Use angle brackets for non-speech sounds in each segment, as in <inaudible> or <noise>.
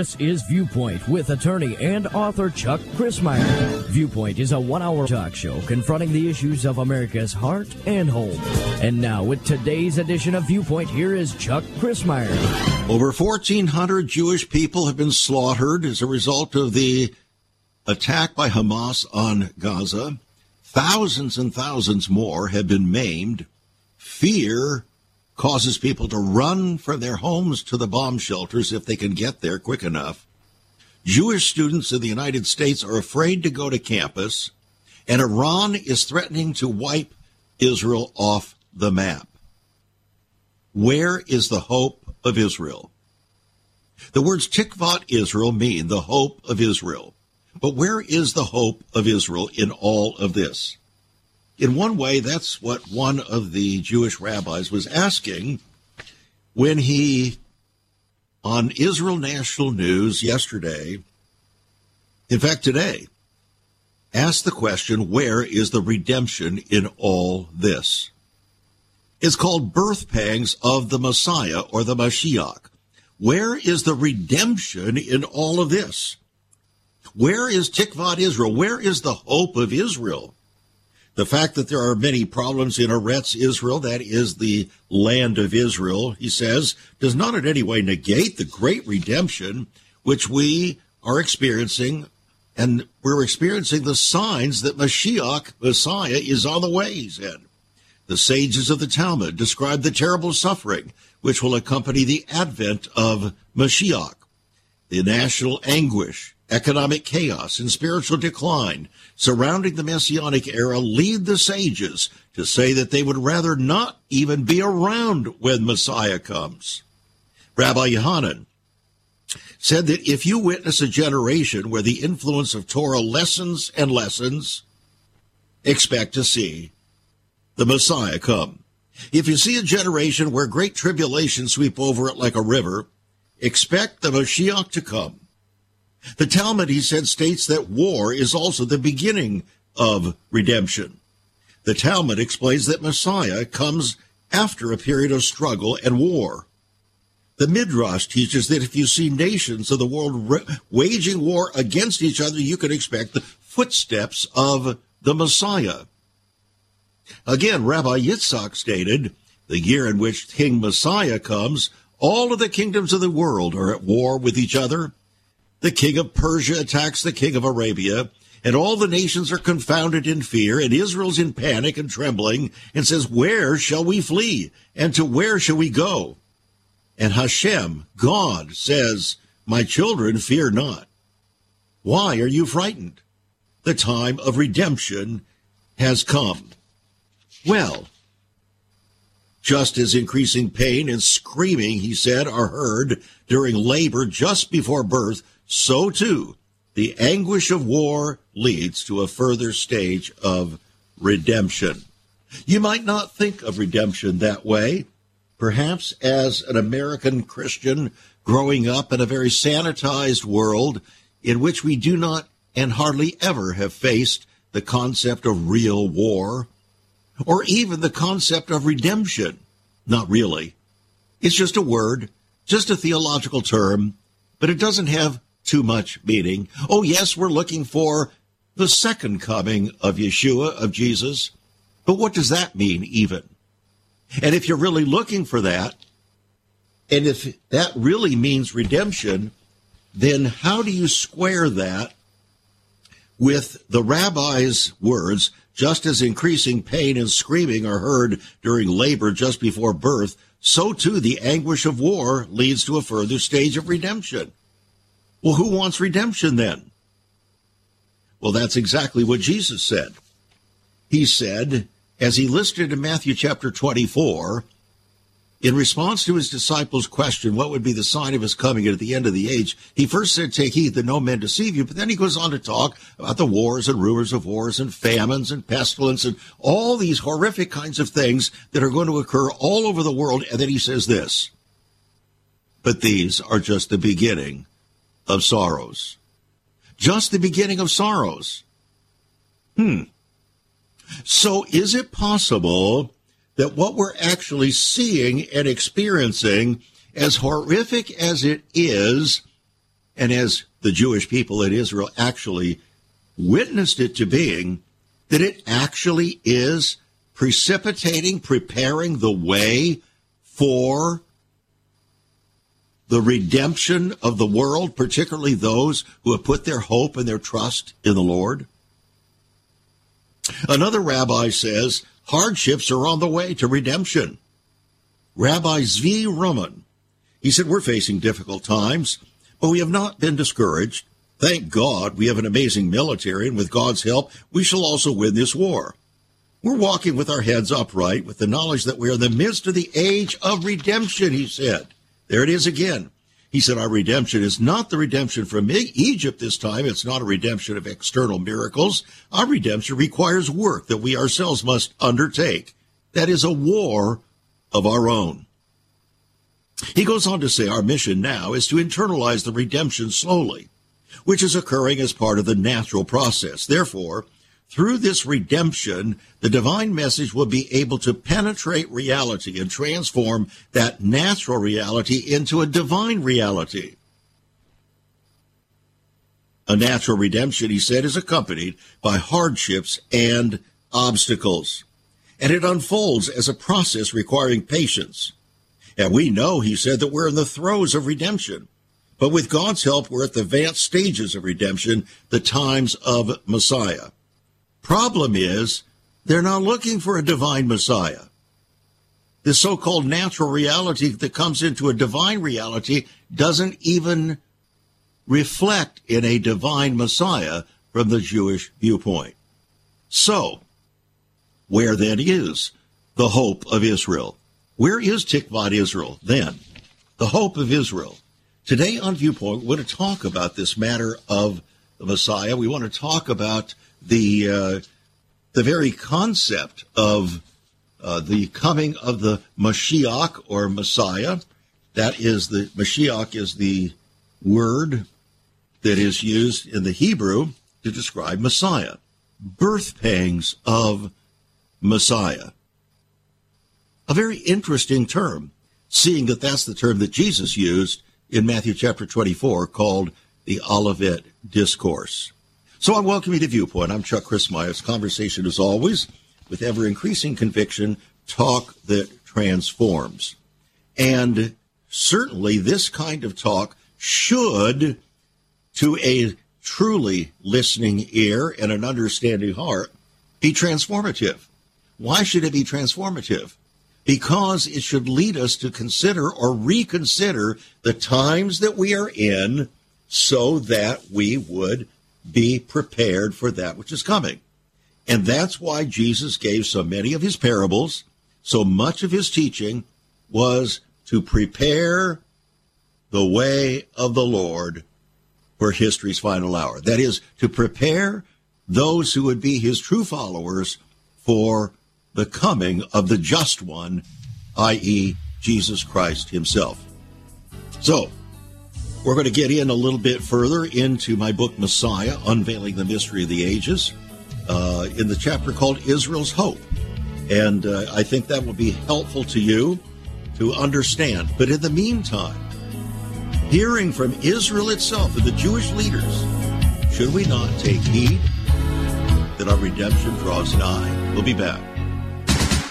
This is Viewpoint with attorney and author Chuck Crismier. Viewpoint is a one hour talk show confronting the issues of America's heart and home. And now, with today's edition of Viewpoint, here is Chuck Crismier. Over 1,400 Jewish people have been slaughtered as a result of the attack by Hamas on Gaza. Thousands and thousands more have been maimed. Fear causes people to run from their homes to the bomb shelters if they can get there quick enough. Jewish students in the United States are afraid to go to campus, and Iran is threatening to wipe Israel off the map. Where is the hope of Israel? The words Tikvat Israel mean the hope of Israel. But where is the hope of Israel in all of this? In one way, that's what one of the Jewish rabbis was asking when he, on Israel National News yesterday, in fact, today, asked the question, where is the redemption in all this? It's called Birth Pangs of the Messiah or the Mashiach. Where is the redemption in all of this? Where is Tikvat Israel? Where is the hope of Israel? The fact that there are many problems in Eretz Israel, that is the land of Israel, he says, does not in any way negate the great redemption which we are experiencing. And we're experiencing the signs that Mashiach, Messiah, is on the way, he said. The sages of the Talmud describe the terrible suffering which will accompany the advent of Mashiach, the national anguish, economic chaos, and spiritual decline surrounding the Messianic era lead the sages to say that they would rather not even be around when Messiah comes. Rabbi Yohanan said that if you witness a generation where the influence of Torah lessens and lessens, expect to see the Messiah come. If you see a generation where great tribulations sweep over it like a river, expect the Mashiach to come. The Talmud, he said, states that war is also the beginning of redemption. The Talmud explains that Messiah comes after a period of struggle and war. The Midrash teaches that if you see nations of the world waging war against each other, you can expect the footsteps of the Messiah. Again, Rabbi Yitzhak stated, the year in which King Messiah comes, all of the kingdoms of the world are at war with each other. The king of Persia attacks the king of Arabia, and all the nations are confounded in fear, and Israel's in panic and trembling, and says, Where shall we flee? And to where shall we go? And Hashem, God, says, My children, fear not. Why are you frightened? The time of redemption has come. Well, just as increasing pain and screaming, he said, are heard during labor just before birth, so too the anguish of war leads to a further stage of redemption. You might not think of redemption that way. Perhaps as an American Christian growing up in a very sanitized world in which we do not and hardly ever have faced the concept of real war or even the concept of redemption. Not really. It's just a word, just a theological term, but it doesn't have too much meaning. Oh, yes, we're looking for the second coming of Yeshua, of Jesus. But what does that mean, even? And if you're really looking for that, and if that really means redemption, then how do you square that with the rabbi's words, just as increasing pain and screaming are heard during labor just before birth, so too the anguish of war leads to a further stage of redemption. Well, who wants redemption then? Well, that's exactly what Jesus said. He said, as he listed in Matthew chapter 24, in response to his disciples' question, what would be the sign of his coming at the end of the age, he first said, Take heed that no man deceive you. But then he goes on to talk about the wars and rumors of wars and famines and pestilence and all these horrific kinds of things that are going to occur all over the world. And then he says this But these are just the beginning of sorrows. Just the beginning of sorrows. Hmm. So is it possible that what we're actually seeing and experiencing, as horrific as it is, and as the Jewish people in Israel actually witnessed it to being, that it actually is precipitating, preparing the way for the redemption of the world, particularly those who have put their hope and their trust in the Lord? Another rabbi says hardships are on the way to redemption. Rabbi Zvi Ruman, he said, We're facing difficult times, but we have not been discouraged. Thank God we have an amazing military, and with God's help, we shall also win this war. We're walking with our heads upright with the knowledge that we are in the midst of the age of redemption, he said. There it is again. He said, Our redemption is not the redemption from Egypt this time. It's not a redemption of external miracles. Our redemption requires work that we ourselves must undertake. That is a war of our own. He goes on to say, Our mission now is to internalize the redemption slowly, which is occurring as part of the natural process. Therefore, through this redemption, the divine message will be able to penetrate reality and transform that natural reality into a divine reality. A natural redemption, he said, is accompanied by hardships and obstacles. And it unfolds as a process requiring patience. And we know, he said, that we're in the throes of redemption. But with God's help, we're at the advanced stages of redemption, the times of Messiah. Problem is, they're not looking for a divine Messiah. The so called natural reality that comes into a divine reality doesn't even reflect in a divine Messiah from the Jewish viewpoint. So, where then is the hope of Israel? Where is Tikvat Israel then? The hope of Israel. Today on Viewpoint, we want to talk about this matter of the Messiah. We want to talk about the uh, the very concept of uh, the coming of the Mashiach or Messiah. That is the Mashiach is the word that is used in the Hebrew to describe Messiah. Birth pangs of Messiah. A very interesting term, seeing that that's the term that Jesus used in Matthew chapter 24 called the Olivet Discourse. So I welcome you to Viewpoint. I'm Chuck Crismier's conversation as always with ever increasing conviction, talk that transforms. And certainly this kind of talk should, to a truly listening ear and an understanding heart, be transformative. Why should it be transformative? Because it should lead us to consider or reconsider the times that we are in so that we would be prepared for that which is coming. And that's why Jesus gave so many of his parables, so much of his teaching was to prepare the way of the Lord for history's final hour. That is, to prepare those who would be his true followers for the coming of the just one, i.e., Jesus Christ himself. So, we're going to get in a little bit further into my book, Messiah Unveiling the Mystery of the Ages, uh, in the chapter called Israel's Hope. And uh, I think that will be helpful to you to understand. But in the meantime, hearing from Israel itself and the Jewish leaders, should we not take heed that our redemption draws nigh? We'll be back.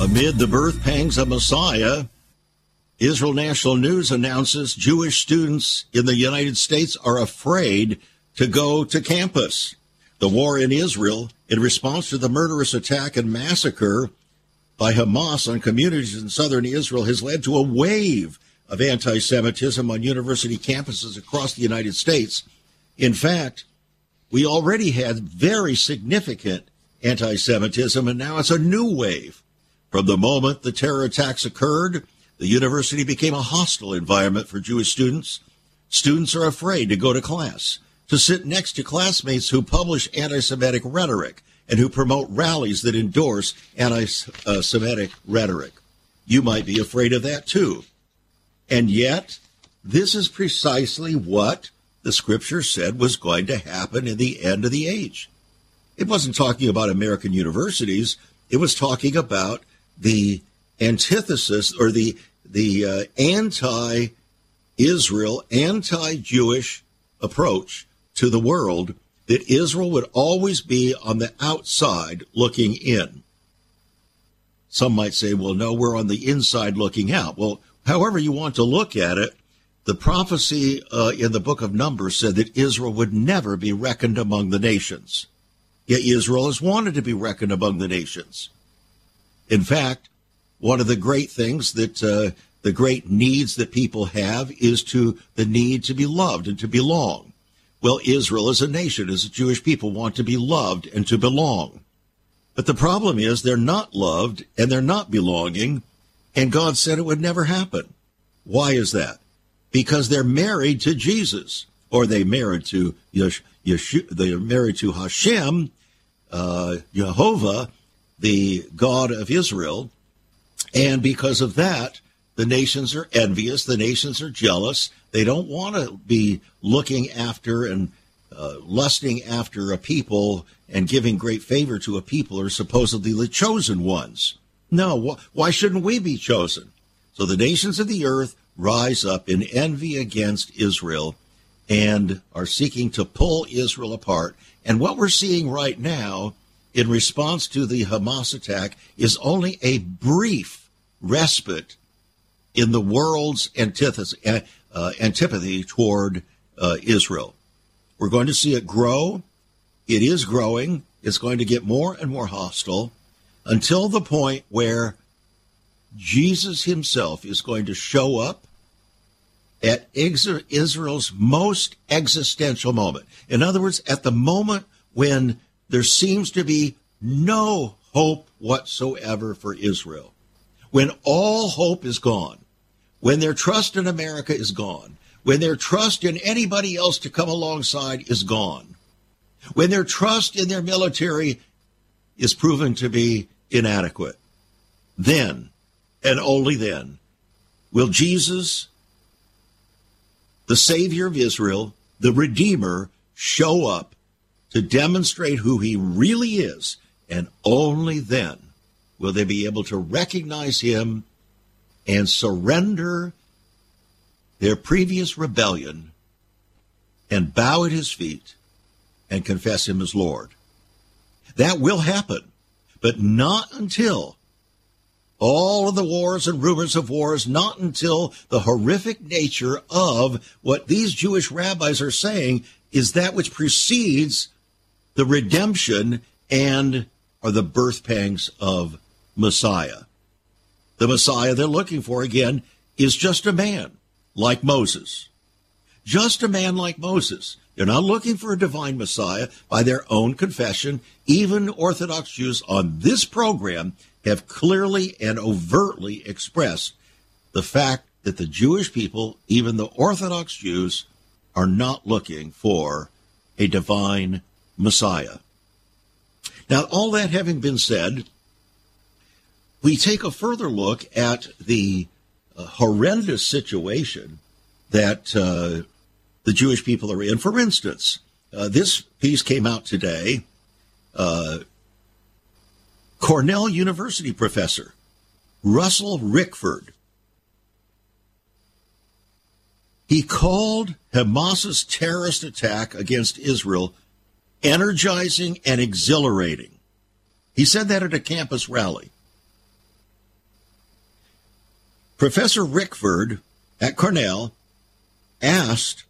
Amid the birth pangs of Messiah, Israel National News announces Jewish students in the United States are afraid to go to campus. The war in Israel, in response to the murderous attack and massacre by Hamas on communities in southern Israel, has led to a wave of anti Semitism on university campuses across the United States. In fact, we already had very significant anti Semitism, and now it's a new wave From the moment the terror attacks occurred, the university became a hostile environment for Jewish students. Students are afraid to go to class, to sit next to classmates who publish anti Semitic rhetoric and who promote rallies that endorse anti Semitic rhetoric. You might be afraid of that too. And yet, this is precisely what the scripture said was going to happen in the end of the age. It wasn't talking about American universities, it was talking about the antithesis or the the uh, anti Israel, anti Jewish approach to the world that Israel would always be on the outside looking in. Some might say, well, no, we're on the inside looking out. Well, however you want to look at it, the prophecy uh, in the book of Numbers said that Israel would never be reckoned among the nations. Yet Israel has wanted to be reckoned among the nations. In fact, one of the great things that uh, the great needs that people have is to the need to be loved and to belong. Well, Israel as a nation, as a Jewish people, want to be loved and to belong. But the problem is they're not loved and they're not belonging, and God said it would never happen. Why is that? Because they're married to Jesus, or they married to Yeshua, Yeshu- they're married to Hashem, uh, Jehovah, the God of Israel, and because of that, the nations are envious. The nations are jealous. They don't want to be looking after and uh, lusting after a people and giving great favor to a people who are supposedly the chosen ones. No, wh- why shouldn't we be chosen? So the nations of the earth rise up in envy against Israel and are seeking to pull Israel apart. And what we're seeing right now in response to the Hamas attack is only a brief respite in the world's antithesis, uh, antipathy toward uh, Israel. We're going to see it grow. It is growing. It's going to get more and more hostile until the point where Jesus himself is going to show up at Israel's most existential moment. In other words, at the moment when there seems to be no hope whatsoever for Israel, when all hope is gone, when their trust in America is gone, when their trust in anybody else to come alongside is gone, when their trust in their military is proven to be inadequate, then and only then will Jesus, the Savior of Israel, the Redeemer, show up to demonstrate who he really is, and only then will they be able to recognize him and surrender their previous rebellion and bow at his feet and confess him as Lord. That will happen, but not until all of the wars and rumors of wars, not until the horrific nature of what these Jewish rabbis are saying is that which precedes the redemption and are the birth pangs of Messiah. The Messiah they're looking for, again, is just a man like Moses. Just a man like Moses. They're not looking for a divine Messiah by their own confession. Even Orthodox Jews on this program have clearly and overtly expressed the fact that the Jewish people, even the Orthodox Jews, are not looking for a divine Messiah. Now, all that having been said, we take a further look at the uh, horrendous situation that uh, the Jewish people are in. For instance, uh, this piece came out today. Uh, Cornell University professor Russell Rickford. He called Hamas's terrorist attack against Israel energizing and exhilarating. He said that at a campus rally. Professor Rickford at Cornell asked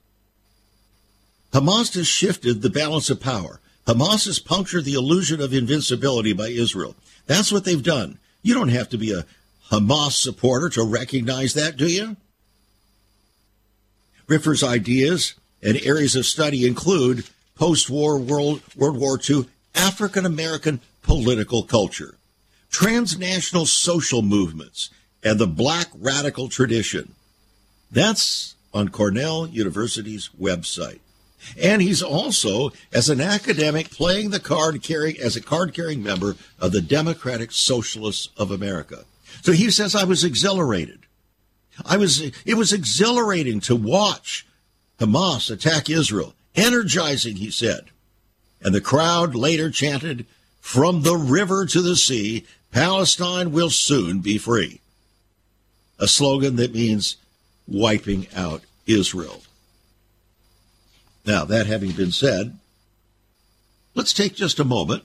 Hamas has shifted the balance of power. Hamas has punctured the illusion of invincibility by Israel. That's what they've done. You don't have to be a Hamas supporter to recognize that, do you? Rickford's ideas and areas of study include post war World, World War II African American political culture, transnational social movements, and the black radical tradition. That's on Cornell University's website. And he's also, as an academic, playing the card carrying as a card carrying member of the Democratic Socialists of America. So he says, I was exhilarated. I was, it was exhilarating to watch Hamas attack Israel. Energizing, he said. And the crowd later chanted, From the river to the sea, Palestine will soon be free. A slogan that means wiping out Israel. Now, that having been said, let's take just a moment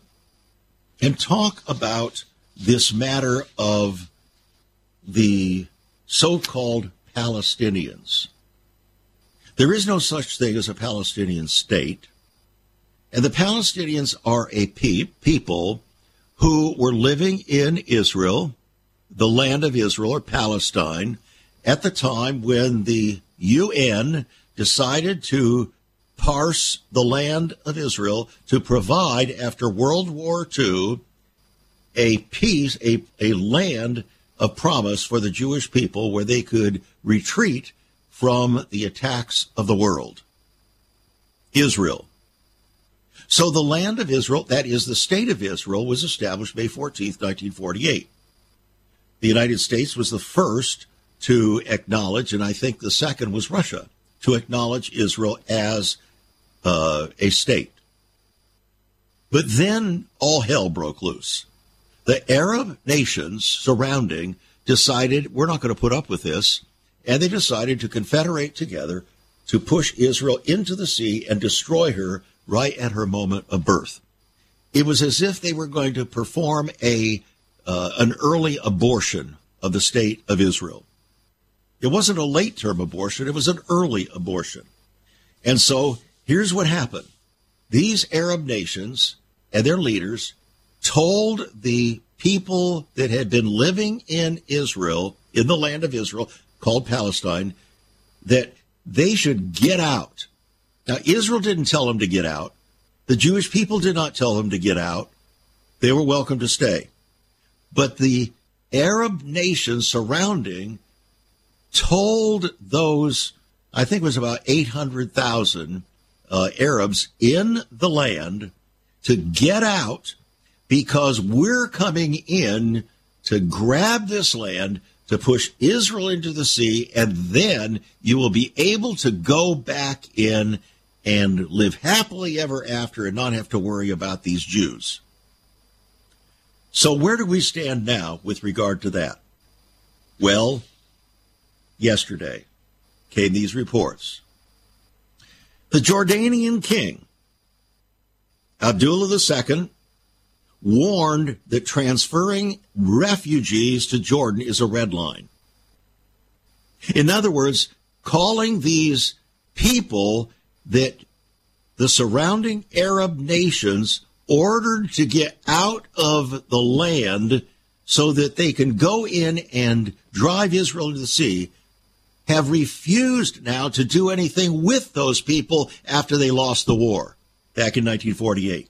and talk about this matter of the so called Palestinians. There is no such thing as a Palestinian state. And the Palestinians are a pe- people who were living in Israel, the land of Israel or Palestine, at the time when the UN decided to parse the land of Israel to provide, after World War II, a peace, a, a land of promise for the Jewish people where they could retreat from the attacks of the world. Israel. So the land of Israel, that is the state of Israel, was established May 14th, 1948. The United States was the first to acknowledge, and I think the second was Russia, to acknowledge Israel as uh, a state. But then all hell broke loose. The Arab nations surrounding decided we're not going to put up with this, and they decided to confederate together to push Israel into the sea and destroy her right at her moment of birth. It was as if they were going to perform a uh, an early abortion of the state of Israel. It wasn't a late term abortion, it was an early abortion. And so here's what happened these Arab nations and their leaders told the people that had been living in Israel, in the land of Israel called Palestine, that they should get out. Now, Israel didn't tell them to get out. The Jewish people did not tell them to get out. They were welcome to stay. But the Arab nations surrounding told those, I think it was about 800,000 uh, Arabs in the land to get out because we're coming in to grab this land, to push Israel into the sea, and then you will be able to go back in and live happily ever after and not have to worry about these Jews. So, where do we stand now with regard to that? Well, yesterday came these reports. The Jordanian king, Abdullah II, warned that transferring refugees to Jordan is a red line. In other words, calling these people that the surrounding Arab nations ordered to get out of the land so that they can go in and drive Israel into the sea have refused now to do anything with those people after they lost the war back in 1948.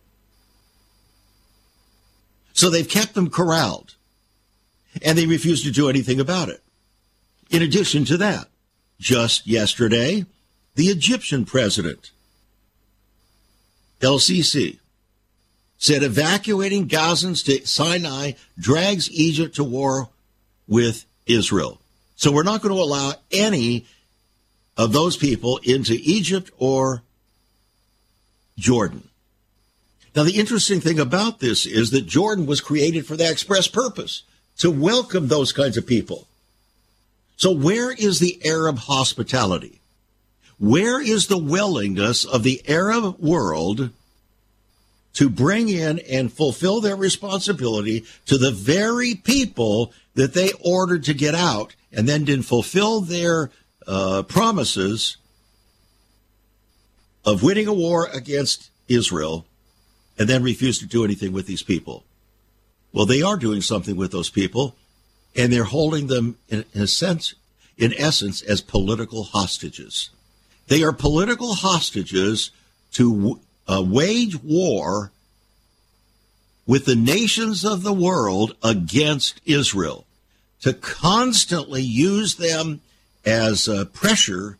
So they've kept them corralled and they refuse to do anything about it. In addition to that, just yesterday, the Egyptian president, Sisi, said evacuating Gazans to Sinai drags Egypt to war with Israel. So we're not going to allow any of those people into Egypt or Jordan. Now, the interesting thing about this is that Jordan was created for that express purpose to welcome those kinds of people. So, where is the Arab hospitality? Where is the willingness of the Arab world to bring in and fulfill their responsibility to the very people that they ordered to get out and then didn't fulfill their uh, promises of winning a war against Israel and then refuse to do anything with these people. Well, they are doing something with those people, and they're holding them in, in a sense, in essence, as political hostages. They are political hostages to uh, wage war with the nations of the world against Israel, to constantly use them as uh, pressure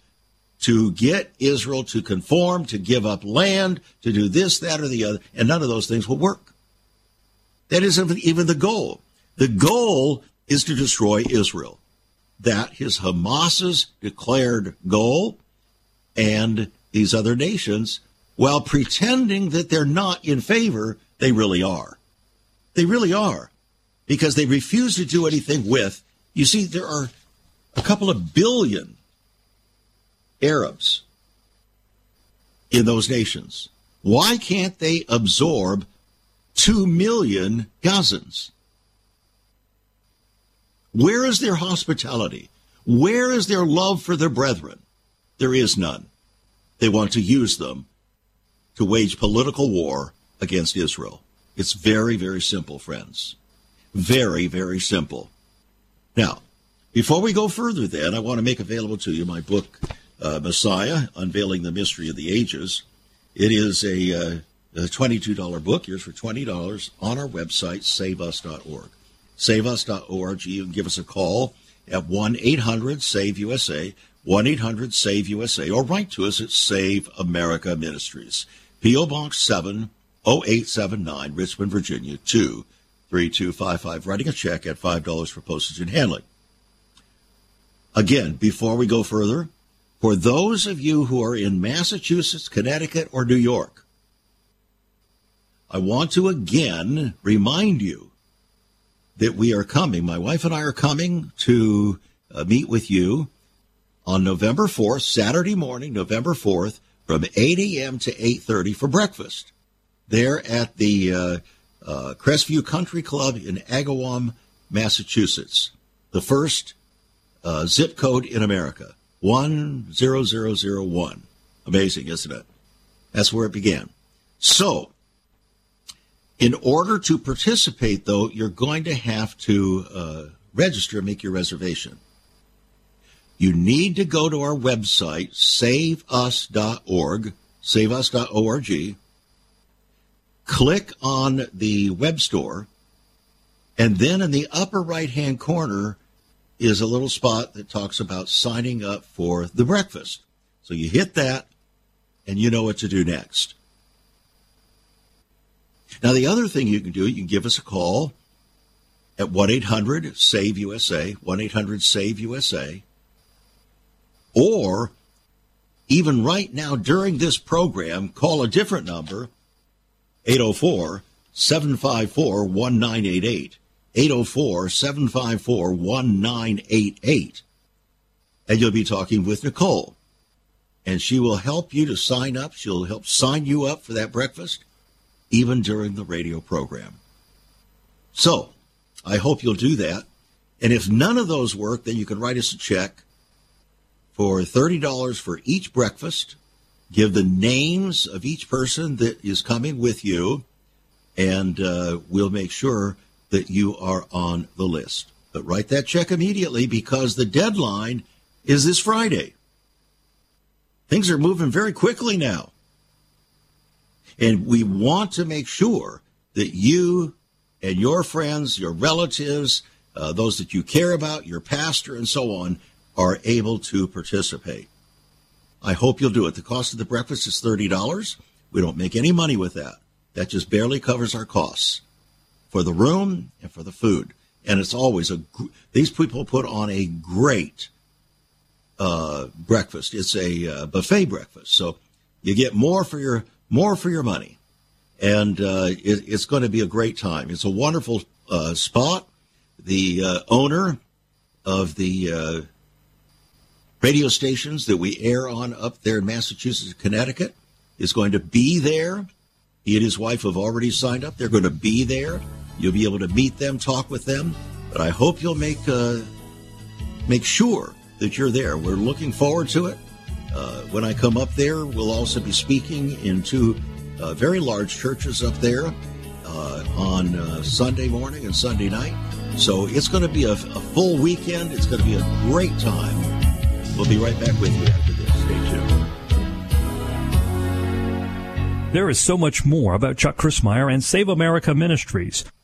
to get Israel to conform, to give up land, to do this, that, or the other, and none of those things will work. That isn't even the goal. The goal is to destroy Israel. That is Hamas's declared goal, and these other nations, while pretending that they're not in favor, they really are. They really are. Because they refuse to do anything with. You see, there are a couple of billion Arabs in those nations. Why can't they absorb 2 million Gazans? Where is their hospitality? Where is their love for their brethren? There is none. They want to use them to wage political war against Israel. It's very, very simple, friends. Very, very simple. Now, before we go further, then, I want to make available to you my book, uh, Messiah Unveiling the Mystery of the Ages. It is a, uh, a $22 book. Here's for $20 on our website, saveus.org. Saveus.org. You can give us a call at 1 800 SAVE USA, 1 800 SAVE USA, or write to us at Save America Ministries. P.O. Box 70879, Richmond, Virginia 23255. Writing a check at $5 for postage and handling. Again, before we go further, for those of you who are in Massachusetts, Connecticut, or New York, I want to again remind you that we are coming. My wife and I are coming to uh, meet with you on November 4th, Saturday morning, November 4th, from 8 a.m. to 8.30 for breakfast there at the uh, uh, Crestview Country Club in Agawam, Massachusetts. The first uh, zip code in America, 10001. Amazing, isn't it? That's where it began. So, in order to participate, though, you're going to have to uh, register and make your reservation. You need to go to our website, saveus.org, saveus.org, click on the web store, and then in the upper right hand corner is a little spot that talks about signing up for the breakfast. So you hit that, and you know what to do next. Now, the other thing you can do, you can give us a call at 1 800 SAVE USA, 1 800 SAVE USA, or even right now during this program, call a different number, 804 754 1988. 804 754 1988. And you'll be talking with Nicole. And she will help you to sign up. She'll help sign you up for that breakfast even during the radio program. So, I hope you'll do that. And if none of those work, then you can write us a check for $30 for each breakfast. Give the names of each person that is coming with you, and uh, we'll make sure that you are on the list. But write that check immediately because the deadline is this Friday. Things are moving very quickly now. And we want to make sure that you and your friends, your relatives, uh, those that you care about, your pastor, and so on, are able to participate. I hope you'll do it. The cost of the breakfast is $30. We don't make any money with that. That just barely covers our costs for the room and for the food. And it's always a, these people put on a great uh, breakfast. It's a uh, buffet breakfast. So you get more for your more for your money. And uh, it, it's going to be a great time. It's a wonderful uh, spot. The uh, owner of the uh, radio stations that we air on up there in Massachusetts, Connecticut, is going to be there. He and his wife have already signed up. They're going to be there. You'll be able to meet them, talk with them. But I hope you'll make uh, make sure that you're there. We're looking forward to it. Uh, when I come up there, we'll also be speaking in two uh, very large churches up there uh, on uh, Sunday morning and Sunday night. So it's going to be a, a, full weekend. It's going to be a great time. We'll be right back with you after this. Stay tuned. There is so much more about Chuck Crismier and Save America Ministries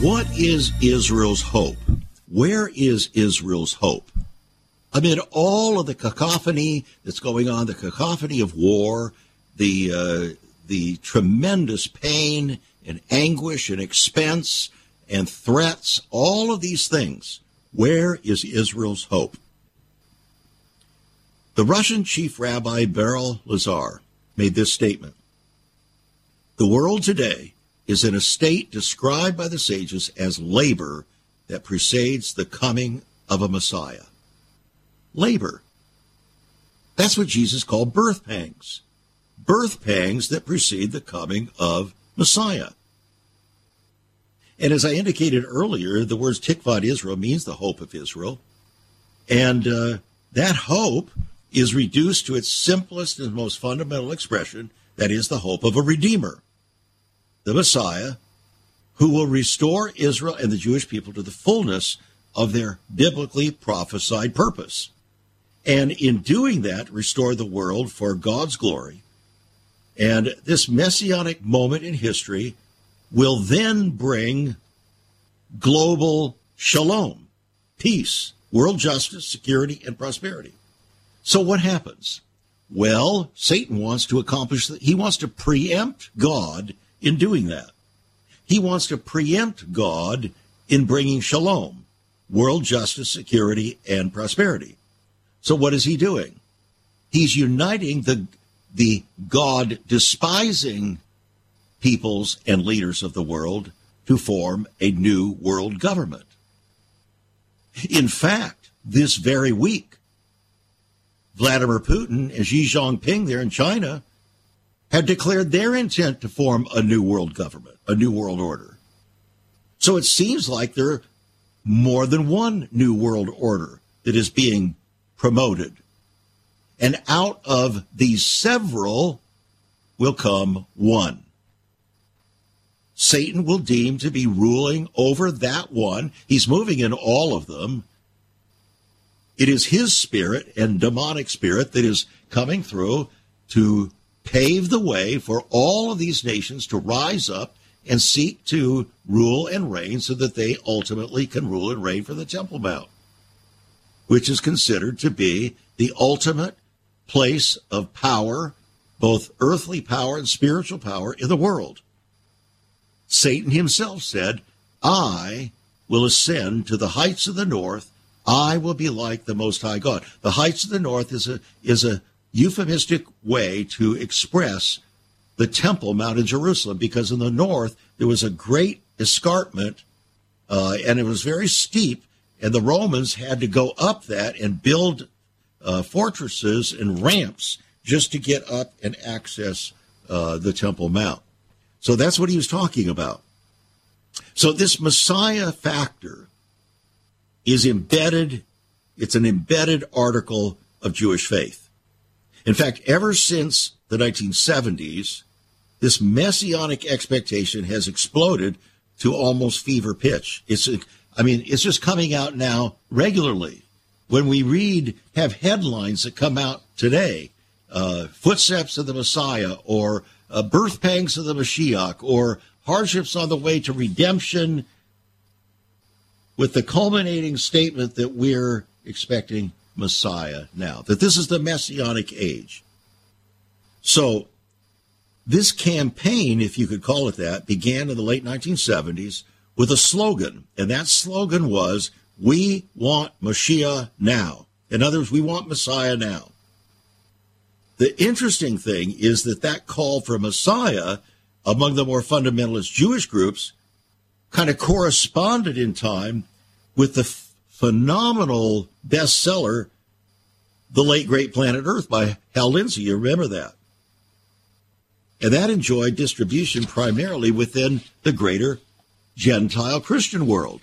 What is Israel's hope? Where is Israel's hope? Amid all of the cacophony that's going on, the cacophony of war, the uh, the tremendous pain and anguish and expense and threats, all of these things, where is Israel's hope? The Russian chief rabbi Berel Lazar made this statement The world today is in a state described by the sages as labor that precedes the coming of a Messiah. Labor. That's what Jesus called birth pangs. Birth pangs that precede the coming of Messiah. And as I indicated earlier, the words Tikvat Israel means the hope of Israel. And uh, that hope is reduced to its simplest and most fundamental expression that is the hope of a Redeemer the Messiah, who will restore Israel and the Jewish people to the fullness of their biblically prophesied purpose. And in doing that, restore the world for God's glory. And this messianic moment in history will then bring global shalom, peace, world justice, security, and prosperity. So what happens? Well, Satan wants to accomplish that. He wants to preempt God in doing that. He wants to preempt God in bringing shalom, world justice, security, and prosperity. So what is he doing? He's uniting the, the God despising peoples and leaders of the world to form a new world government. In fact, this very week, Vladimir Putin and Xi Jinping there in China had declared their intent to form a new world government, a new world order. So it seems like there are more than one new world order that is being promoted. And out of these several will come one. Satan will deem to be ruling over that one. He's moving in all of them. It is his spirit and demonic spirit that is coming through to pave the way for all of these nations to rise up and seek to rule and reign so that they ultimately can rule and reign for the Temple Mount, which is considered to be the ultimate place of power, both earthly power and spiritual power in the world. Satan himself said, I will ascend to the heights of the north. I will be like the Most High God. The heights of the north is a, is a euphemistic way to express the Temple Mount in Jerusalem because in the north there was a great escarpment uh, and it was very steep, and the Romans had to go up that and build uh, fortresses and ramps just to get up and access uh, the Temple Mount. So that's what he was talking about. So this Messiah factor is embedded, it's an embedded article of Jewish faith. In fact, ever since the 1970s, this messianic expectation has exploded to almost fever pitch. It's, I mean, it's just coming out now regularly. When we read, have headlines that come out today, uh, footsteps of the Messiah, or uh, birth pangs of the Mashiach, or hardships on the way to redemption, with the culminating statement that we're expecting Messiah now, that this is the messianic age. So This campaign, if you could call it that, began in the late 1970s with a slogan, and that slogan was, We want Mashiach now. In other words, we want Messiah now. The interesting thing is that that call for Messiah among the more fundamentalist Jewish groups kind of corresponded in time with the phenomenal bestseller, The Late Great Planet Earth by Hal Lindsey. You remember that? And that enjoyed distribution primarily within the greater Gentile Christian world.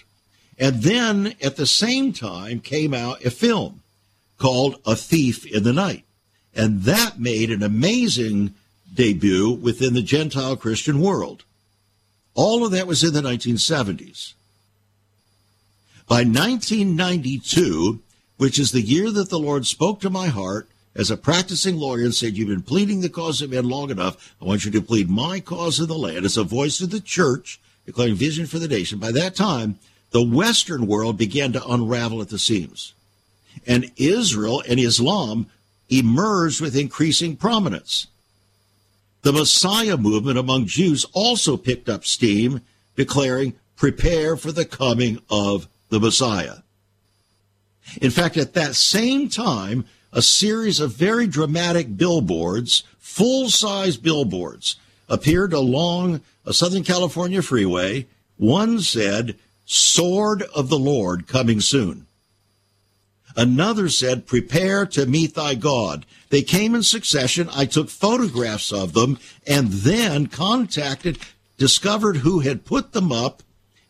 And then at the same time came out a film called A Thief in the Night. And that made an amazing debut within the Gentile Christian world. All of that was in the 1970s. By 1992, which is the year that the Lord spoke to my heart as a practicing lawyer and said, You've been pleading the cause of men long enough. I want you to plead my cause in the land as a voice of the church, declaring vision for the nation. By that time, the Western world began to unravel at the seams. And Israel and Islam emerged with increasing prominence. The Messiah movement among Jews also picked up steam, declaring, Prepare for the coming of the Messiah. In fact, at that same time, a series of very dramatic billboards, full size billboards, appeared along a Southern California freeway. One said, Sword of the Lord coming soon. Another said, Prepare to meet thy God. They came in succession. I took photographs of them and then contacted, discovered who had put them up,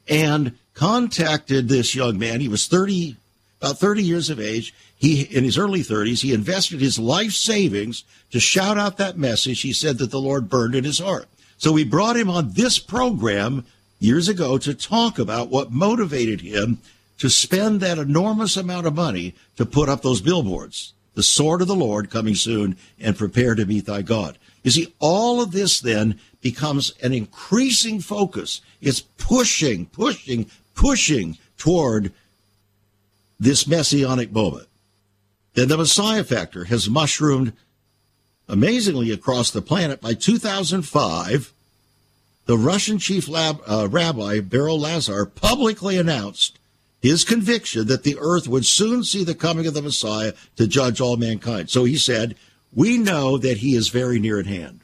and contacted this young man. He was 30, about 30 years of age. He, in his early 30s, he invested his life savings to shout out that message he said that the Lord burned in his heart. So we brought him on this program years ago to talk about what motivated him to spend that enormous amount of money to put up those billboards. The sword of the Lord coming soon and prepare to meet thy God. You see, all of this then becomes an increasing focus. It's pushing, pushing, pushing toward this messianic moment. Then the Messiah factor has mushroomed amazingly across the planet. By 2005, the Russian chief lab, uh, rabbi, Berel Lazar, publicly announced his conviction that the earth would soon see the coming of the Messiah to judge all mankind. So he said, We know that he is very near at hand.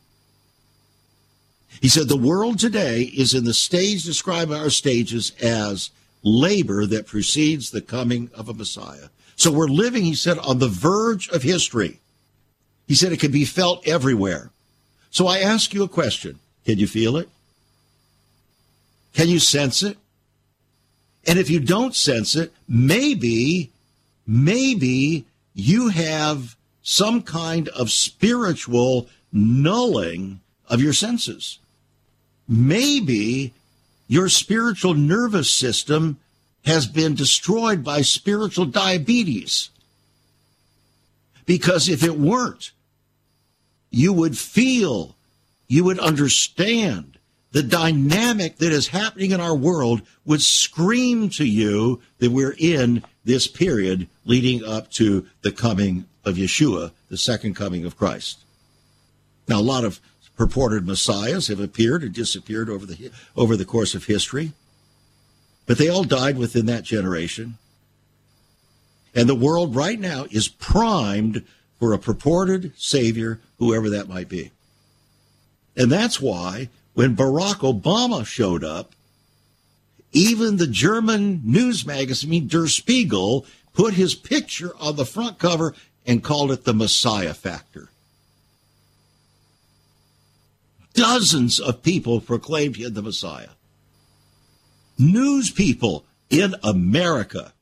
He said, The world today is in the stage described by our stages as labor that precedes the coming of a Messiah. So we're living, he said, on the verge of history. He said it can be felt everywhere. So I ask you a question. Can you feel it? Can you sense it? And if you don't sense it, maybe, maybe you have some kind of spiritual nulling of your senses. Maybe your spiritual nervous system has been destroyed by spiritual diabetes. Because if it weren't, you would feel, you would understand, the dynamic that is happening in our world would scream to you that we're in this period leading up to the coming of Yeshua, the second coming of Christ. Now, a lot of purported messiahs have appeared and disappeared over the over the course of history, but they all died within that generation. And the world right now is primed for a purported savior, whoever that might be. And that's why when Barack Obama showed up, even the German news magazine Der Spiegel put his picture on the front cover and called it the Messiah Factor. Dozens of people proclaimed him the Messiah. News people in America.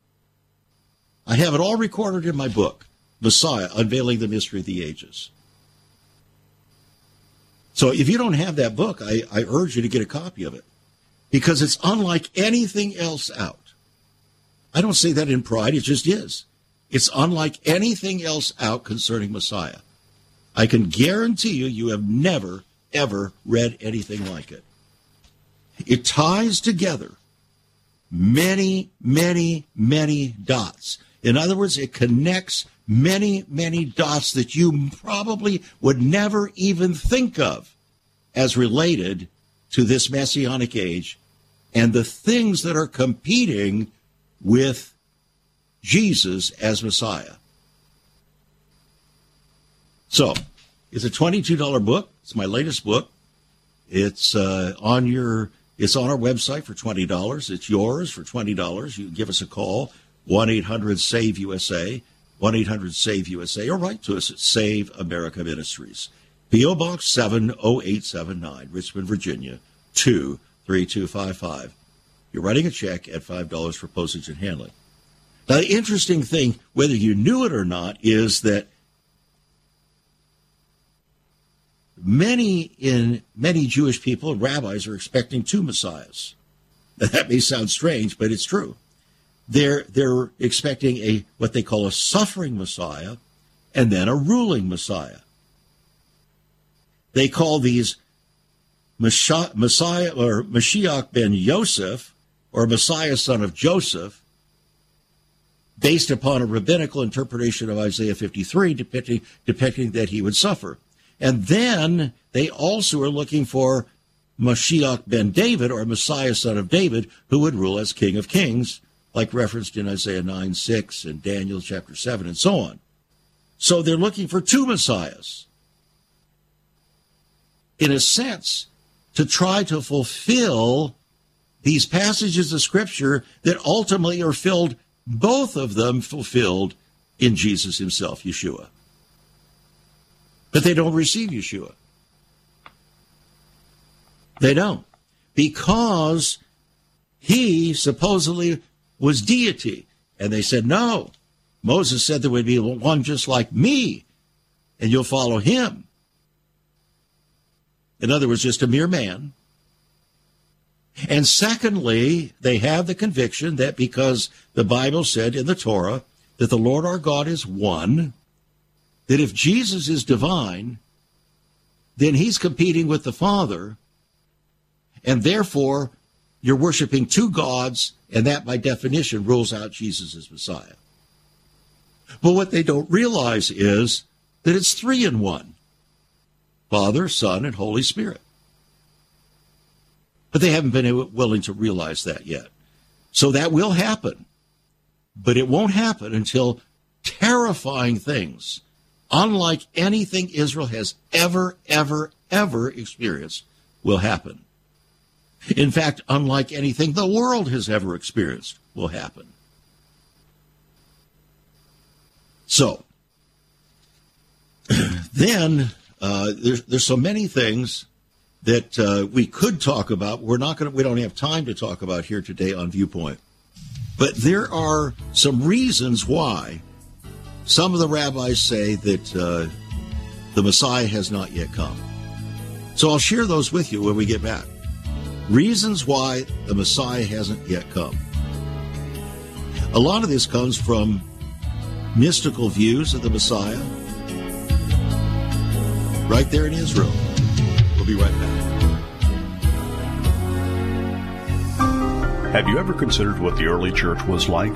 I have it all recorded in my book, Messiah Unveiling the Mystery of the Ages. So if you don't have that book, I, I urge you to get a copy of it because it's unlike anything else out. I don't say that in pride, it just is. It's unlike anything else out concerning Messiah. I can guarantee you, you have never, ever read anything like it. It ties together many, many, many dots. In other words, it connects many, many dots that you probably would never even think of as related to this messianic age and the things that are competing with Jesus as Messiah. So, it's a $22 book. It's my latest book. It's uh, on your it's on our website for $20. It's yours for $20. You give us a call 1-800-SAVE-USA, 1-800-SAVE-USA or write to us at Save America Ministries. P.O. Box 70879, Richmond, Virginia 23255. You're writing a check at $5 for postage and handling. Now, the interesting thing, whether you knew it or not, is that many in many Jewish people and rabbis are expecting two messiahs. That may sound strange, but it's true. They're they're expecting a what they call a suffering messiah and then a ruling messiah. They call these Messiah or Mashiach ben Yosef or Messiah son of Joseph based upon a rabbinical interpretation of Isaiah 53 depicting, depicting that he would suffer. And then they also are looking for Mashiach ben David or Messiah son of David who would rule as King of Kings, like referenced in Isaiah 9 6 and Daniel chapter 7 and so on. So they're looking for two Messiahs. In a sense, to try to fulfill these passages of Scripture that ultimately are filled, both of them fulfilled in Jesus himself, Yeshua. But they don't receive Yeshua. They don't. Because he supposedly was deity. And they said, no. Moses said there would be one just like me, and you'll follow him. In other words, just a mere man. And secondly, they have the conviction that because the Bible said in the Torah that the Lord our God is one, that if Jesus is divine, then he's competing with the Father, and therefore you're worshiping two gods, and that by definition rules out Jesus as Messiah. But what they don't realize is that it's three in one Father, Son, and Holy Spirit. But they haven't been willing to realize that yet. So that will happen. But it won't happen until terrifying things unlike anything Israel has ever, ever, ever experienced, will happen. In fact, unlike anything the world has ever experienced, will happen. So, <clears throat> then uh, there's, there's so many things that uh, we could talk about. We're not going. We don't have time to talk about here today on Viewpoint. But there are some reasons why some of the rabbis say that uh, the Messiah has not yet come. So I'll share those with you when we get back. Reasons why the Messiah hasn't yet come. A lot of this comes from mystical views of the Messiah right there in Israel. We'll be right back. Have you ever considered what the early church was like?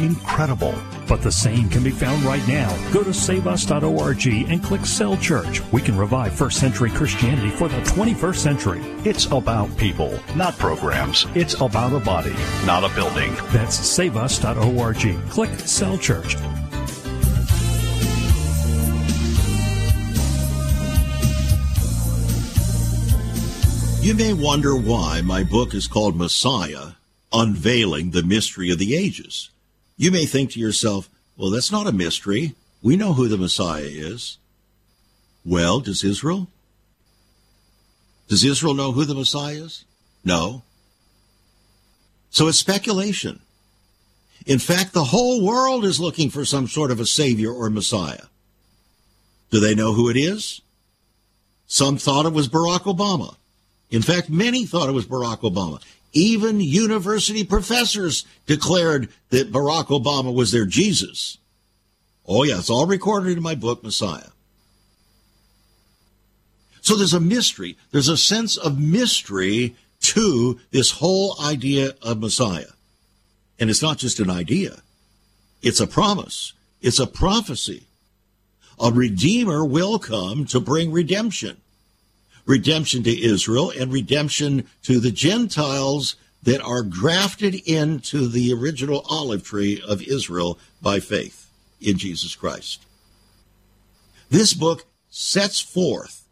Incredible. But the same can be found right now. Go to saveus.org and click Cell Church. We can revive first century Christianity for the 21st century. It's about people, not programs. It's about a body, not a building. That's saveus.org. Click Cell Church. You may wonder why my book is called Messiah Unveiling the Mystery of the Ages. You may think to yourself, well, that's not a mystery. We know who the Messiah is. Well, does Israel? Does Israel know who the Messiah is? No. So it's speculation. In fact, the whole world is looking for some sort of a savior or messiah. Do they know who it is? Some thought it was Barack Obama. In fact, many thought it was Barack Obama. Even university professors declared that Barack Obama was their Jesus. Oh, yeah, it's all recorded in my book, Messiah. So there's a mystery. There's a sense of mystery to this whole idea of Messiah. And it's not just an idea. It's a promise. It's a prophecy. A redeemer will come to bring redemption. Redemption to Israel and redemption to the Gentiles that are grafted into the original olive tree of Israel by faith in Jesus Christ. This book sets forth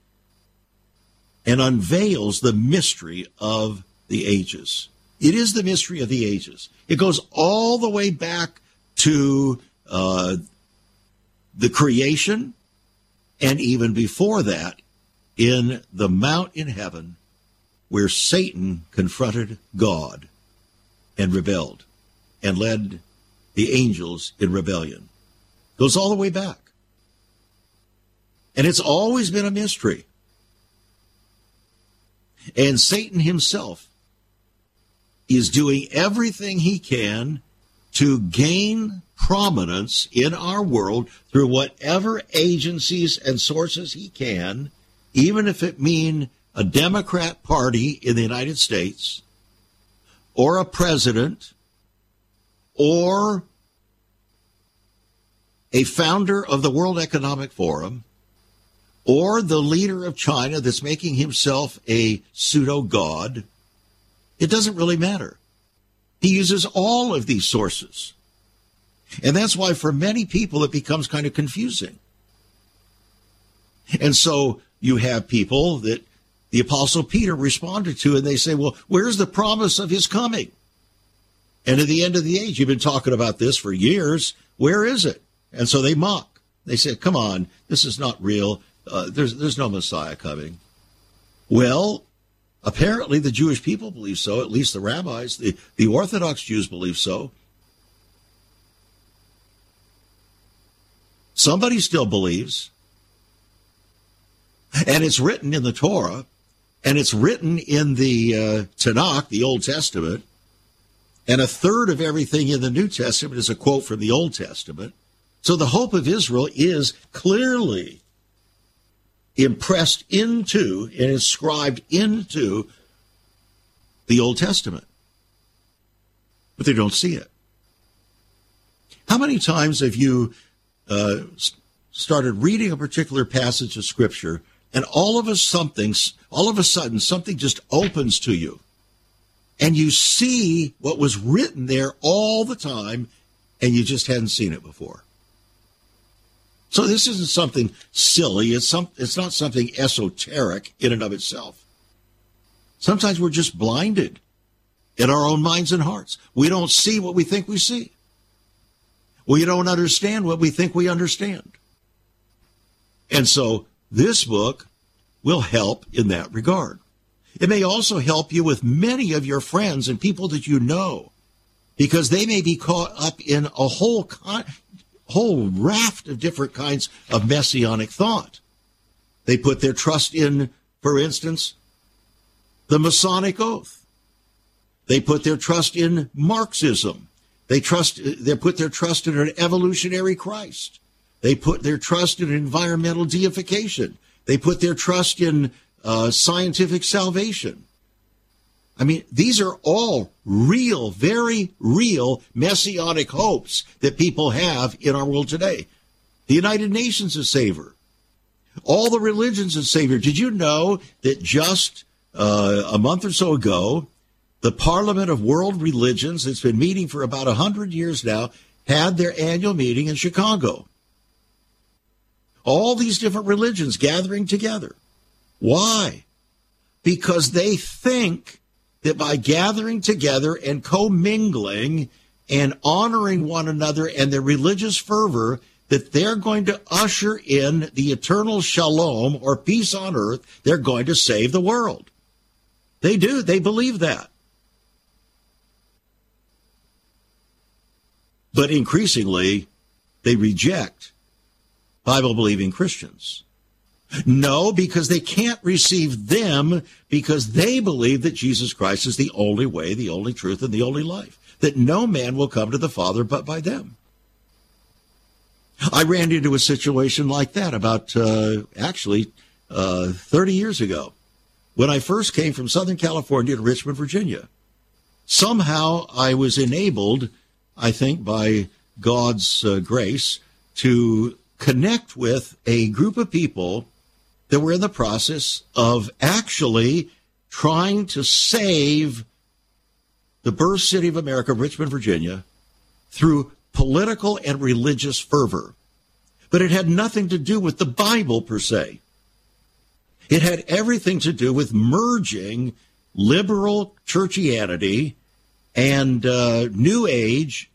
and unveils the mystery of the ages. It is the mystery of the ages. It goes all the way back to uh, the creation, and even before that, in the mount in heaven where Satan confronted God and rebelled and led the angels in rebellion. Goes all the way back. And it's always been a mystery. And Satan himself is doing everything he can to gain prominence in our world through whatever agencies and sources he can, even if it mean a Democrat party in the United States or a president or a founder of the World Economic Forum or the leader of China that's making himself a pseudo god it doesn't really matter. He uses all of these sources. And that's why for many people it becomes kind of confusing. And so you have people that the apostle Peter responded to and they say, well, where's the promise of his coming? And at the end of the age, you've been talking about this for years. Where is it? And so they mock. They say, come on, this is not real. Uh, there's, there's no Messiah coming. Well, Apparently, the Jewish people believe so, at least the rabbis, the, the Orthodox Jews believe so. Somebody still believes. And it's written in the Torah, and it's written in the uh, Tanakh, the Old Testament, and a third of everything in the New Testament is a quote from the Old Testament. So the hope of Israel is clearly impressed into and inscribed into the Old Testament. But they don't see it. How many times have you uh, started reading a particular passage of Scripture and all of a something, all of a sudden, something just opens to you, and you see what was written there all the time, and you just hadn't seen it before? So this isn't something silly. It's some. It's not something esoteric in and of itself. Sometimes we're just blinded in our own minds and hearts. We don't see what we think we see. We don't understand what we think we understand. And so this book will help in that regard. It may also help you with many of your friends and people that you know because they may be caught up in a whole con- whole raft of different kinds of messianic thought. They put their trust in, for instance, the Masonic Oath. They put their trust in Marxism. They trust, they put their trust in an evolutionary Christ. They put their trust in environmental deification. They put their trust in uh, scientific salvation. I mean, these are all real, very real messianic hopes that people have in our world today. The United Nations is Savior. All the religions is Savior. Did you know that just uh, a month or so ago, the Parliament of World Religions, that's been meeting for about 100 years now, had their annual meeting in Chicago. All these different religions gathering together. Why? Because they think that by gathering together and commingling and honoring one another and their religious fervor, that they're going to usher in the eternal shalom or peace on earth. They're going to save the world. They do. They believe that. but increasingly they reject Bible believing Christians. No, because they can't receive them because they believe that Jesus Christ is the only way, the only truth, and the only life. That no man will come to the Father but by them. I ran into a situation like that about uh, actually uh, 30 years ago when I first came from Southern California to Richmond, Virginia. Somehow I was enabled, I think, by God's uh, grace to connect with a group of people that were in the process of actually trying to save the birth city of America, Richmond, Virginia, through political and religious fervor. But it had nothing to do with the Bible per se. It had everything to do with merging liberal churchianity and uh, New Age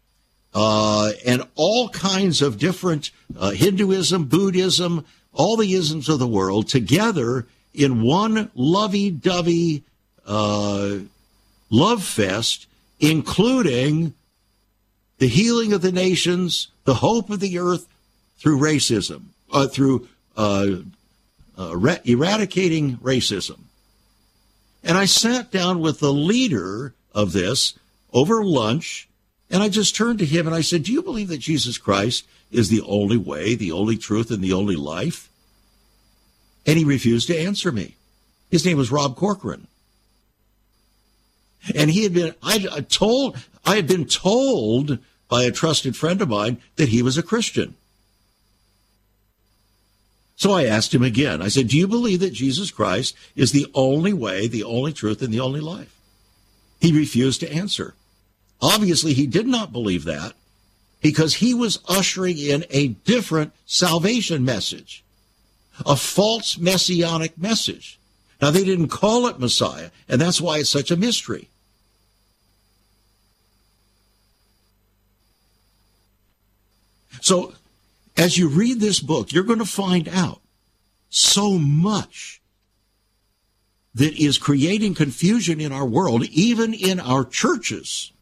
uh, and all kinds of different uh, Hinduism, Buddhism, all the isms of the world together in one lovey-dovey uh, love fest, including the healing of the nations, the hope of the earth through racism, uh, through uh, uh, eradicating racism. And I sat down with the leader of this over lunch, and I just turned to him and I said, Do you believe that Jesus Christ is the only way, the only truth, and the only life? And he refused to answer me. His name was Rob Corcoran. And he had been, I told, I had been told by a trusted friend of mine that he was a Christian. So I asked him again. I said, Do you believe that Jesus Christ is the only way, the only truth, and the only life? He refused to answer. Obviously, he did not believe that because he was ushering in a different salvation message, a false messianic message. Now, they didn't call it Messiah, and that's why it's such a mystery. So, as you read this book, you're going to find out so much that is creating confusion in our world, even in our churches,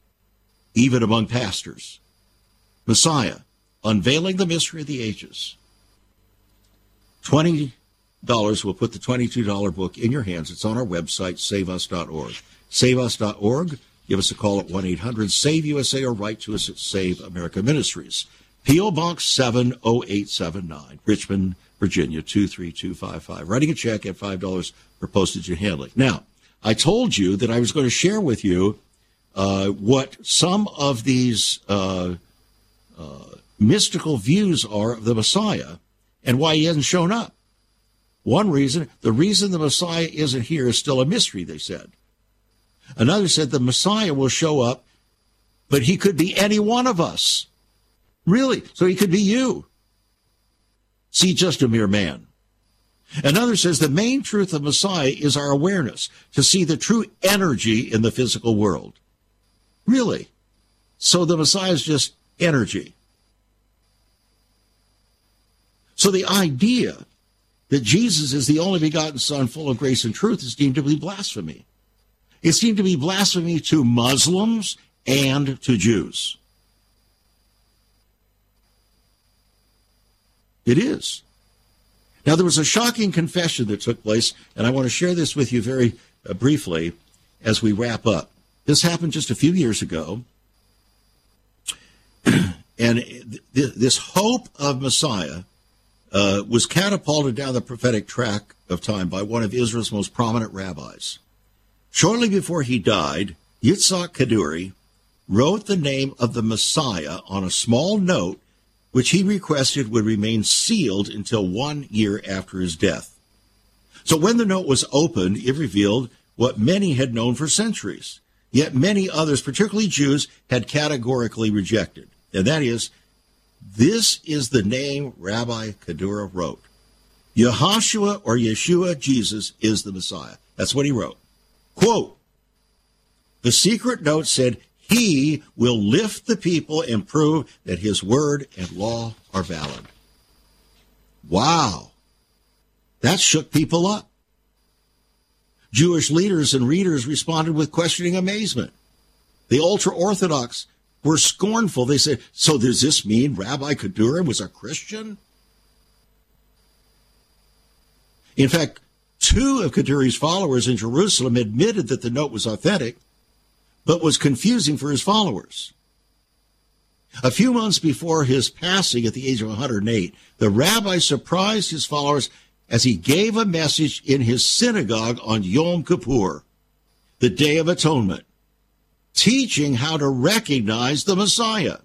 even among pastors. Messiah, unveiling the mystery of the ages. $20 will put the $22 book in your hands. It's on our website, saveus.org. Saveus.org. Give us a call at 1 800 SAVE USA or write to us at Save America Ministries. P.O. Box 70879, Richmond, Virginia 23255. Writing a check at $5 for postage and handling. Now, I told you that I was going to share with you uh, what some of these uh, uh, mystical views are of the Messiah and why he hasn't shown up. One reason, the reason the Messiah isn't here is still a mystery, they said. Another said the Messiah will show up, but he could be any one of us. Really? So he could be you. See, just a mere man. Another says the main truth of Messiah is our awareness to see the true energy in the physical world. Really? So the Messiah is just energy. So the idea that Jesus is the only begotten Son full of grace and truth is deemed to be blasphemy. It's deemed to be blasphemy to Muslims and to Jews. It is. Now, there was a shocking confession that took place, and I want to share this with you very uh, briefly as we wrap up. This happened just a few years ago. <clears throat> and th- this hope of Messiah uh, was catapulted down the prophetic track of time by one of Israel's most prominent rabbis. Shortly before he died, Yitzhak Kaduri wrote the name of the Messiah on a small note which he requested would remain sealed until one year after his death. So when the note was opened, it revealed what many had known for centuries, yet many others, particularly Jews, had categorically rejected. And that is, this is the name Rabbi Kaduri wrote. Yehoshua or Yeshua, Jesus, is the Messiah. That's what he wrote. Quote, the secret note said, he will lift the people and prove that his word and law are valid. Wow. That shook people up. Jewish leaders and readers responded with questioning amazement. The ultra Orthodox were scornful. They said, So does this mean Rabbi Kaduri was a Christian? In fact, two of Kaduri's followers in Jerusalem admitted that the note was authentic, but was confusing for his followers. A few months before his passing at the age of 108, the rabbi surprised his followers as he gave a message in his synagogue on Yom Kippur, the Day of Atonement, teaching how to recognize the Messiah.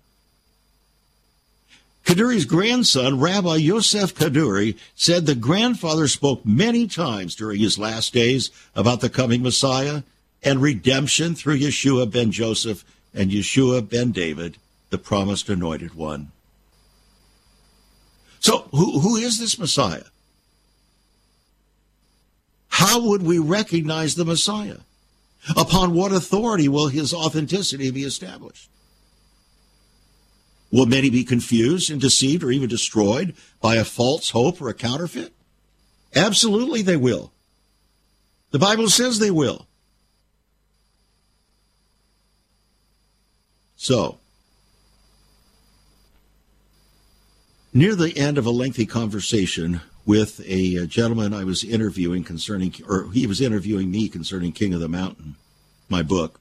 Kaduri's grandson, Rabbi Yosef Kaduri, said the grandfather spoke many times during his last days about the coming Messiah and redemption through Yeshua ben Joseph and Yeshua ben David, the promised anointed one. So, who, who is this Messiah? How would we recognize the Messiah? Upon what authority will his authenticity be established? Will many be confused and deceived or even destroyed by a false hope or a counterfeit? Absolutely, they will. The Bible says they will. So, near the end of a lengthy conversation with a uh, gentleman I was interviewing concerning, or he was interviewing me concerning King of the Mountain, my book,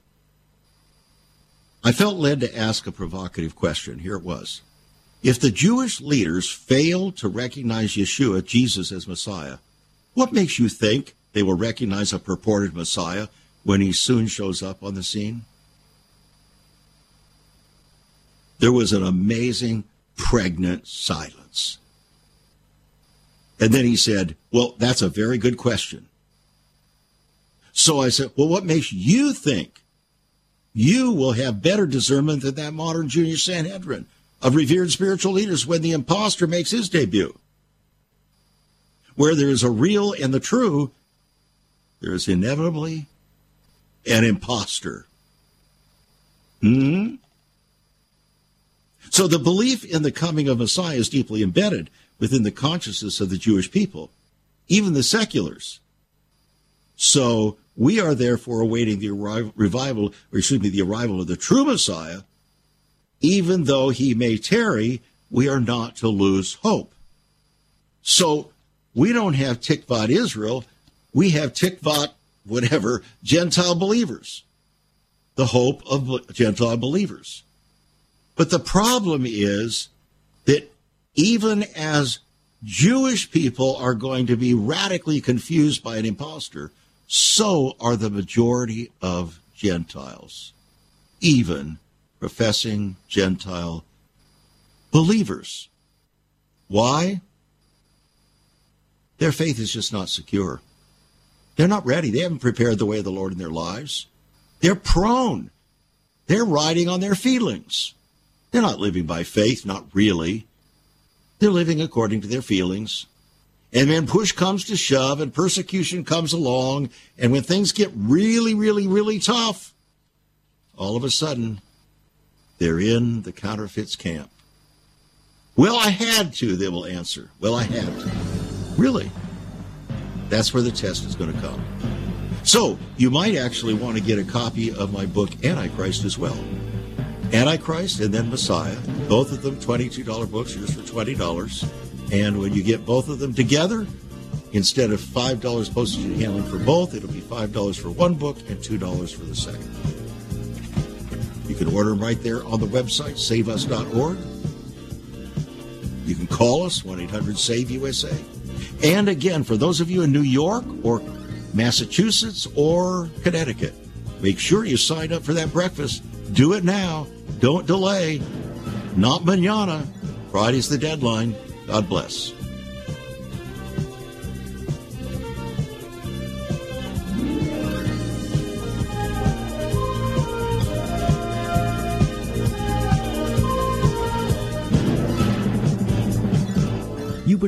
I felt led to ask a provocative question. Here it was. If the Jewish leaders failed to recognize Yeshua, Jesus, as Messiah, what makes you think they will recognize a purported Messiah when he soon shows up on the scene? There was an amazing, pregnant silence. And then he said, Well, that's a very good question. So I said, Well, what makes you think you will have better discernment than that modern junior Sanhedrin of revered spiritual leaders when the impostor makes his debut. Where there is a real and the true, there is inevitably an impostor. Hmm? So the belief in the coming of Messiah is deeply embedded within the consciousness of the Jewish people, even the seculars. So we are therefore awaiting the revival, or excuse me, the arrival of the true Messiah. Even though he may tarry, we are not to lose hope. So we don't have Tikvat Israel, we have Tikvat whatever Gentile believers, the hope of Gentile believers. But the problem is even as Jewish people are going to be radically confused by an impostor, so are the majority of Gentiles, even professing Gentile believers. Why? Their faith is just not secure. They're not ready. They haven't prepared the way of the Lord in their lives. They're prone. They're riding on their feelings. They're not living by faith, not really. They're living according to their feelings. And when push comes to shove and persecution comes along, and when things get really, really, really tough, all of a sudden, they're in the counterfeits camp. Well, I had to, they will answer. Well, I had to. Really? That's where the test is going to come. So, you might actually want to get a copy of my book, Antichrist, as well. Antichrist and then Messiah, both of them $22 books, yours for $20. And when you get both of them together, instead of $5 postage and handling for both, it'll be $5 for one book and $2 for the second. You can order them right there on the website, saveus.org. You can call us, 1 800 SAVE USA. And again, for those of you in New York or Massachusetts or Connecticut, make sure you sign up for that breakfast. Do it now. Don't delay. Not manana. Friday's the deadline. God bless.